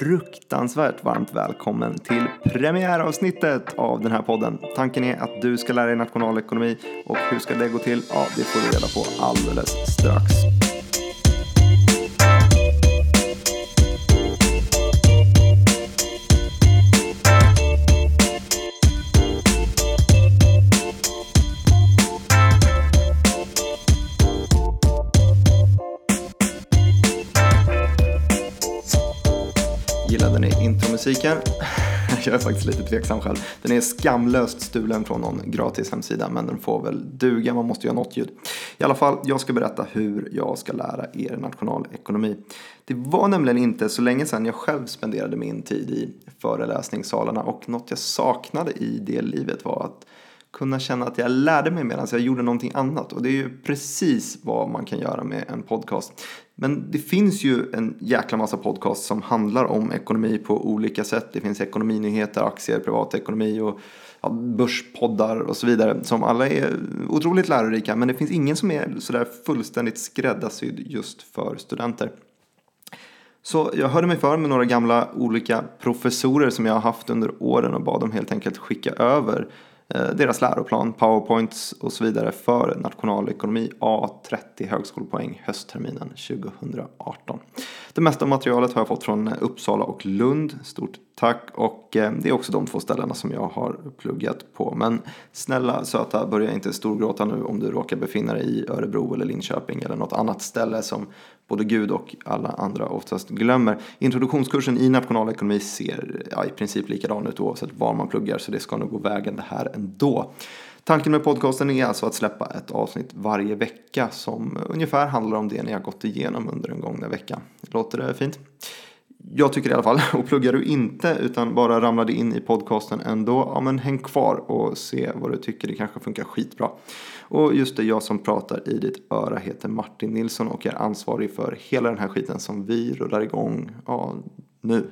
fruktansvärt varmt välkommen till premiäravsnittet av den här podden. Tanken är att du ska lära dig nationalekonomi och hur ska det gå till? Ja, det får du reda på alldeles strax. Musiken. Jag är faktiskt lite tveksam själv. Den är skamlöst stulen från någon gratis hemsida men den får väl duga, man måste ju ha något ljud. I alla fall, jag ska berätta hur jag ska lära er nationalekonomi. Det var nämligen inte så länge sedan jag själv spenderade min tid i föreläsningssalarna och något jag saknade i det livet var att kunna känna att jag lärde mig medan jag gjorde någonting annat. Och det är ju precis vad man kan göra med en podcast. Men det finns ju en jäkla massa podcast som handlar om ekonomi på olika sätt. Det finns ekonominyheter, aktier, privatekonomi och ja, börspoddar och så vidare. Som alla är otroligt lärorika. Men det finns ingen som är sådär fullständigt skräddarsydd just för studenter. Så jag hörde mig för med några gamla olika professorer som jag har haft under åren och bad dem helt enkelt skicka över Eh, deras läroplan, powerpoints och så vidare för nationalekonomi A30 högskolepoäng höstterminen 2018. Det mesta av materialet har jag fått från Uppsala och Lund. Stort tack och eh, det är också de två ställena som jag har pluggat på. Men snälla söta, börja inte storgråta nu om du råkar befinna dig i Örebro eller Linköping eller något annat ställe som både Gud och alla andra oftast glömmer. Introduktionskursen i nationalekonomi ser ja, i princip likadan ut oavsett var man pluggar så det ska nog gå vägen det här ändå. Tanken med podcasten är alltså att släppa ett avsnitt varje vecka som ungefär handlar om det ni har gått igenom under den gångna veckan. Låter det fint? Jag tycker i alla fall, och pluggar du inte utan bara ramlade in i podcasten ändå, ja men häng kvar och se vad du tycker, det kanske funkar skitbra. Och just det, jag som pratar i ditt öra heter Martin Nilsson och är ansvarig för hela den här skiten som vi rullar igång, ja, nu.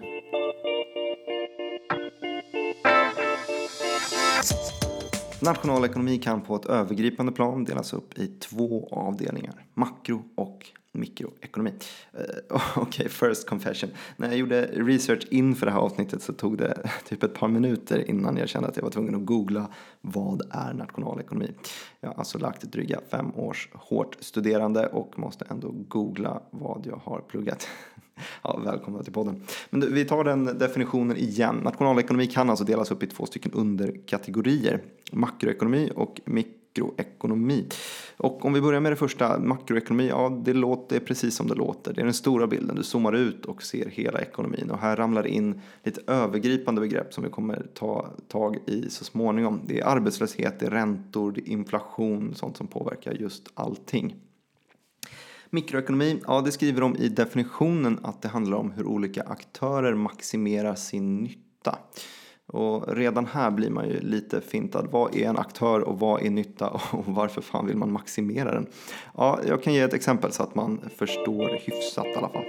Nationalekonomi kan på ett övergripande plan delas upp i två avdelningar, makro och mikroekonomi. Uh, Okej, okay, first confession. När jag gjorde research inför det här avsnittet så tog det typ ett par minuter innan jag kände att jag var tvungen att googla vad är nationalekonomi. Jag har alltså lagt dryga fem års hårt studerande och måste ändå googla vad jag har pluggat. Ja, välkomna till podden. Men vi tar den definitionen igen. Nationalekonomi kan alltså delas upp i två stycken underkategorier. Makroekonomi och mikroekonomi. Och om vi börjar med det första, makroekonomi, ja det låter precis som det låter. Det är den stora bilden, du zoomar ut och ser hela ekonomin. Och här ramlar det in lite övergripande begrepp som vi kommer ta tag i så småningom. Det är arbetslöshet, det är räntor, det är inflation, sånt som påverkar just allting. Mikroekonomi, ja det skriver de i definitionen att det handlar om hur olika aktörer maximerar sin nytta. Och redan här blir man ju lite fintad. Vad är en aktör och vad är nytta och varför fan vill man maximera den? Ja, jag kan ge ett exempel så att man förstår hyfsat i alla fall.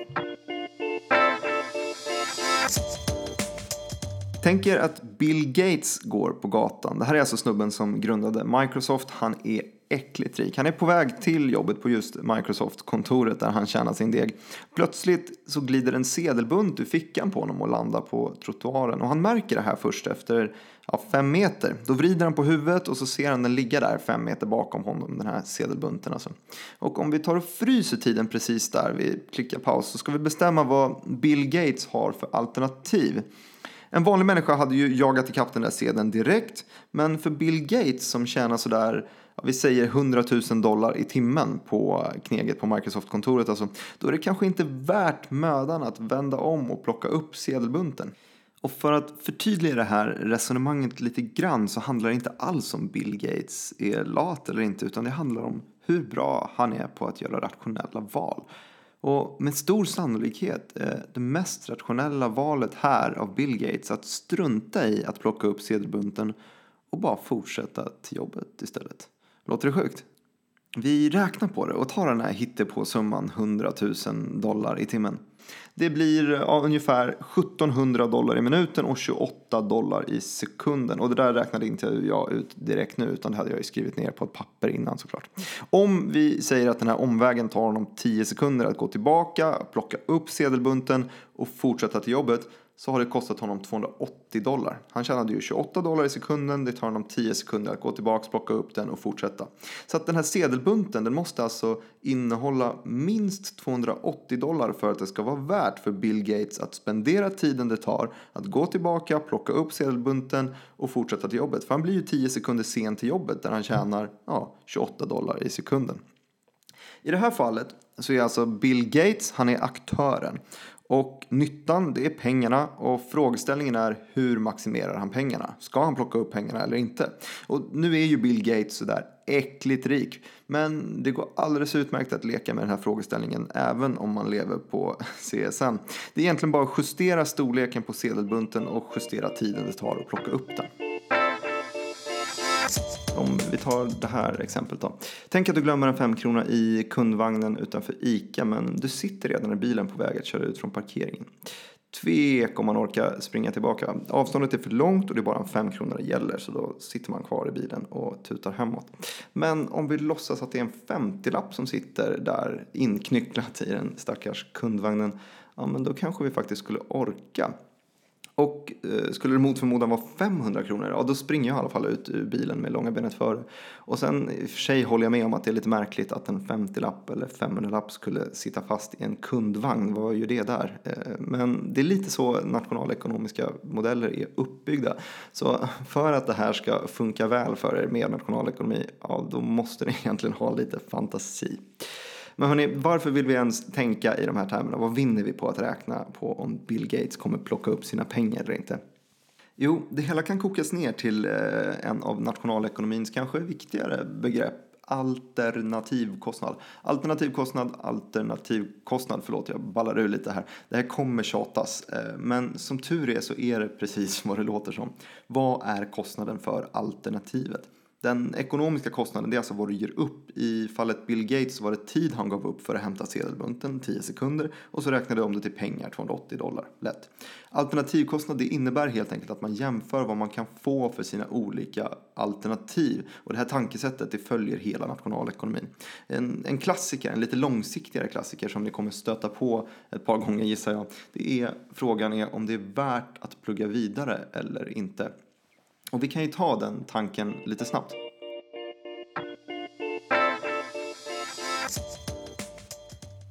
Tänk er att Bill Gates går på gatan. Det här är alltså snubben som grundade Microsoft. Han är äckligt rik. Han är på väg till jobbet på just Microsoft-kontoret där han tjänar sin deg. Plötsligt så glider en sedelbunt ur fickan på honom och landar på trottoaren. Och han märker det här först efter ja, fem meter. Då vrider han på huvudet och så ser han den ligga där fem meter bakom honom, den här sedelbunten alltså. Och om vi tar och fryser tiden precis där, vi klickar paus, så ska vi bestämma vad Bill Gates har för alternativ. En vanlig människa hade ju jagat ikapp den där sedeln direkt, men för Bill Gates som tjänar sådär vi säger 100 000 dollar i timmen på kneget på Microsoft-kontoret, alltså, då är det kanske inte värt mödan att vända om och plocka upp sedelbunten. Och för att förtydliga det här resonemanget lite grann så handlar det inte alls om Bill Gates är lat eller inte, utan det handlar om hur bra han är på att göra rationella val. Och med stor sannolikhet är det mest rationella valet här av Bill Gates att strunta i att plocka upp sedelbunten och bara fortsätta till jobbet istället. Låter det sjukt? Vi räknar på det och tar den här hittepåsumman 100 000 dollar i timmen. Det blir eh, ja, ungefär 1700 dollar i minuten och 28 dollar i sekunden. Och det där räknade inte jag ut direkt nu utan det hade jag ju skrivit ner på ett papper innan såklart. Om vi säger att den här omvägen tar honom 10 sekunder att gå tillbaka, plocka upp sedelbunten och fortsätta till jobbet så har det kostat honom 280 dollar. Han tjänade ju 28 dollar i sekunden, det tar honom 10 sekunder att gå tillbaka, plocka upp den och fortsätta. Så att den här sedelbunten den måste alltså innehålla minst 280 dollar för att det ska vara värt för Bill Gates att spendera tiden det tar att gå tillbaka, plocka upp sedelbunten och fortsätta till jobbet. För han blir ju 10 sekunder sen till jobbet där han tjänar ja, 28 dollar i sekunden. I det här fallet så är alltså Bill Gates, han är aktören. Och nyttan, det är pengarna och frågeställningen är hur maximerar han pengarna? Ska han plocka upp pengarna eller inte? Och nu är ju Bill Gates sådär äckligt rik. Men det går alldeles utmärkt att leka med den här frågeställningen även om man lever på CSN. Det är egentligen bara att justera storleken på sedelbunten och justera tiden det tar att plocka upp den. Om vi tar det här exemplet då. Tänk att du glömmer en femkrona i kundvagnen utanför ICA men du sitter redan i bilen på väg att köra ut från parkeringen. Tvek om man orkar springa tillbaka. Avståndet är för långt och det är bara en femkrona det gäller så då sitter man kvar i bilen och tutar hemåt. Men om vi låtsas att det är en 50-lapp som sitter där inknycklat i den stackars kundvagnen. Ja men då kanske vi faktiskt skulle orka. Och eh, skulle det mot förmodan vara 500 kronor, ja då springer jag i alla fall ut ur bilen med långa benet före. Och sen i och för sig håller jag med om att det är lite märkligt att en 50-lapp eller 500-lapp skulle sitta fast i en kundvagn. Vad gör det där? Eh, men det är lite så nationalekonomiska modeller är uppbyggda. Så för att det här ska funka väl för er med nationalekonomi, ja då måste ni egentligen ha lite fantasi. Men hörni, varför vill vi ens tänka i de här termerna? Vad vinner vi på att räkna på om Bill Gates kommer plocka upp sina pengar eller inte? Jo, det hela kan kokas ner till eh, en av nationalekonomins kanske viktigare begrepp alternativkostnad. Alternativkostnad, alternativkostnad, förlåt jag ballar ur lite här. Det här kommer tjatas, eh, men som tur är så är det precis vad det låter som. Vad är kostnaden för alternativet? Den ekonomiska kostnaden det är alltså vad du ger upp. I fallet Bill Gates var det tid han gav upp för att hämta sedelbunten, 10 sekunder. Och så räknade jag om det till pengar, 280 dollar. Lätt. Alternativkostnad det innebär helt enkelt att man jämför vad man kan få för sina olika alternativ. Och det här tankesättet det följer hela nationalekonomin. En, en klassiker, en lite långsiktigare klassiker som ni kommer stöta på ett par gånger gissar jag. Det är frågan är om det är värt att plugga vidare eller inte. Och vi kan ju ta den tanken lite snabbt.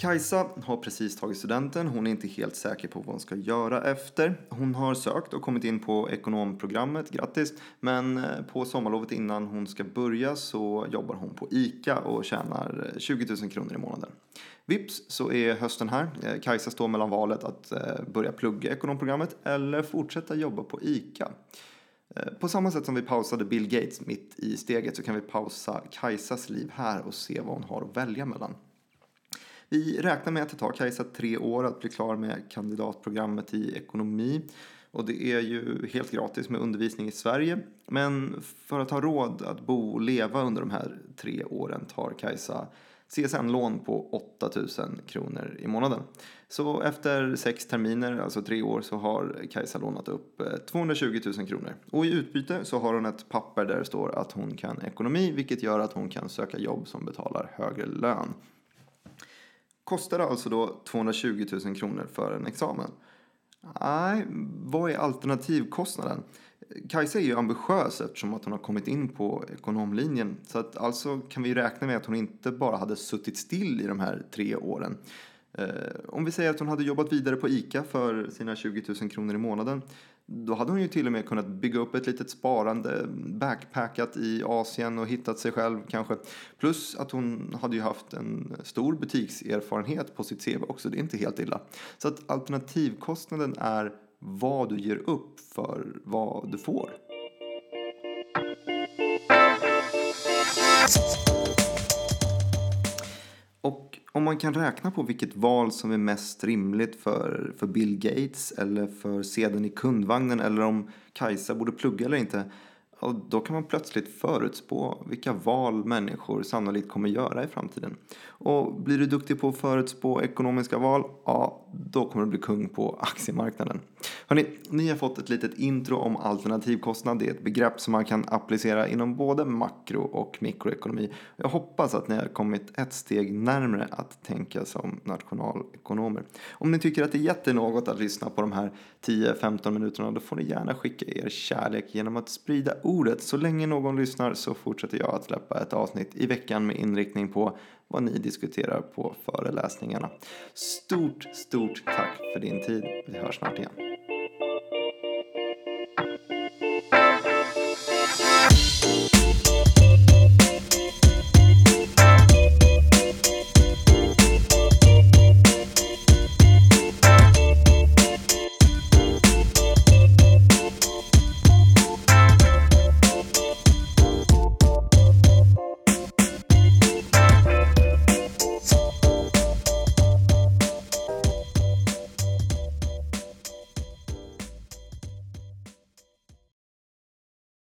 Kajsa har precis tagit studenten. Hon är inte helt säker på vad hon ska göra efter. Hon har sökt och kommit in på ekonomprogrammet, grattis. Men eh, på sommarlovet innan hon ska börja så jobbar hon på ICA och tjänar eh, 20 000 kronor i månaden. Vips så är hösten här. Eh, Kajsa står mellan valet att börja plugga ekonomprogrammet eller fortsätta jobba på ICA. Eh, på samma sätt som vi pausade Bill Gates mitt i steget så kan vi pausa Kajsas liv här och se vad hon har att välja mellan. Vi räknar med att det tar Kajsa tre år att bli klar med kandidatprogrammet i ekonomi. Och det är ju helt gratis med undervisning i Sverige. Men för att ha råd att bo och leva under de här tre åren tar Kajsa CSN-lån på 8000 kronor i månaden. Så efter sex terminer, alltså tre år, så har Kajsa lånat upp eh, 220 000 kronor. Och i utbyte så har hon ett papper där det står att hon kan ekonomi, vilket gör att hon kan söka jobb som betalar högre lön. Kostar det alltså då 220 000 kronor för en examen? Nej, vad är alternativkostnaden? Kajsa är ju ambitiös eftersom att hon har kommit in på ekonomlinjen. Så att alltså kan vi räkna med att hon inte bara hade suttit still i de här tre åren. Eh, om vi säger att hon hade jobbat vidare på ICA för sina 20 000 kronor i månaden. Då hade hon ju till och med kunnat bygga upp ett litet sparande, backpackat i Asien och hittat sig själv kanske. Plus att hon hade ju haft en stor butikserfarenhet på sitt CV också, det är inte helt illa. Så att alternativkostnaden är vad du ger upp för vad du får. Och om man kan räkna på vilket val som är mest rimligt för, för Bill Gates eller för sedeln i kundvagnen eller om Kajsa borde plugga eller inte och då kan man plötsligt förutspå vilka val människor sannolikt kommer göra i framtiden. Och blir du duktig på att förutspå ekonomiska val, ja, då kommer du bli kung på aktiemarknaden. Hörrni, ni har fått ett litet intro om alternativkostnad. Det är ett begrepp som man kan applicera inom både makro och mikroekonomi. Jag hoppas att ni har kommit ett steg närmre att tänka som nationalekonomer. Om ni tycker att det är jättenågot att lyssna på de här 10-15 minuterna då får ni gärna skicka er kärlek genom att sprida ordet. Så länge någon lyssnar så fortsätter jag att släppa ett avsnitt i veckan med inriktning på vad ni diskuterar på föreläsningarna. Stort, stort tack för din tid. Vi hörs snart igen.